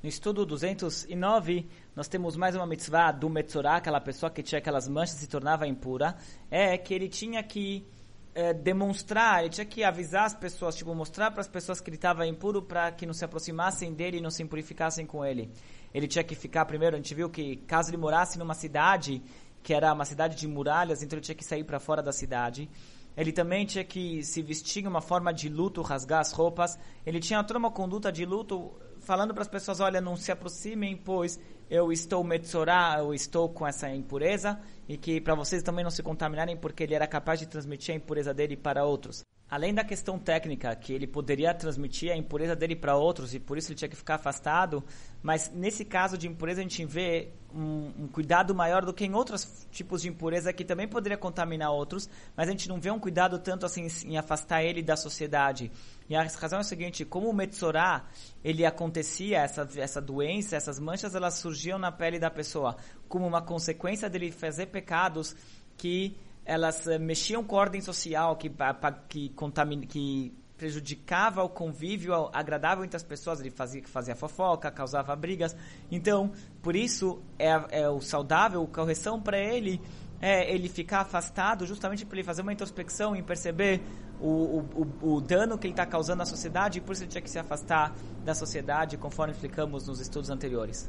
No estudo 209, nós temos mais uma mitzvah do Metzorah, aquela pessoa que tinha aquelas manchas e se tornava impura, é que ele tinha que é, demonstrar, ele tinha que avisar as pessoas, tipo, mostrar para as pessoas que ele estava impuro para que não se aproximassem dele e não se impurificassem com ele. Ele tinha que ficar, primeiro, a gente viu que caso ele morasse numa cidade, que era uma cidade de muralhas, então ele tinha que sair para fora da cidade. Ele também tinha que se vestir em uma forma de luto, rasgar as roupas. Ele tinha toda uma conduta de luto falando para as pessoas, olha, não se aproximem, pois eu estou metzorá, eu estou com essa impureza, e que para vocês também não se contaminarem, porque ele era capaz de transmitir a impureza dele para outros. Além da questão técnica, que ele poderia transmitir a impureza dele para outros, e por isso ele tinha que ficar afastado, mas nesse caso de impureza a gente vê um, um, cuidado maior do que em outros tipos de impureza que também poderia contaminar outros, mas a gente não vê um cuidado tanto assim em afastar ele da sociedade. E a razão é a seguinte, como o Metzorá, ele acontecia, essa, essa doença, essas manchas, elas surgiam na pele da pessoa, como uma consequência dele fazer pecados que elas uh, mexiam com a ordem social, que, que, contamin, que prejudicava o convívio agradável entre as pessoas, ele fazia, fazia fofoca, causava brigas. Então, por isso, é, é o saudável, a correção para ele é ele ficar afastado justamente para ele fazer uma introspecção e perceber o, o, o dano que ele está causando à sociedade e por isso ele tinha que se afastar da sociedade, conforme explicamos nos estudos anteriores.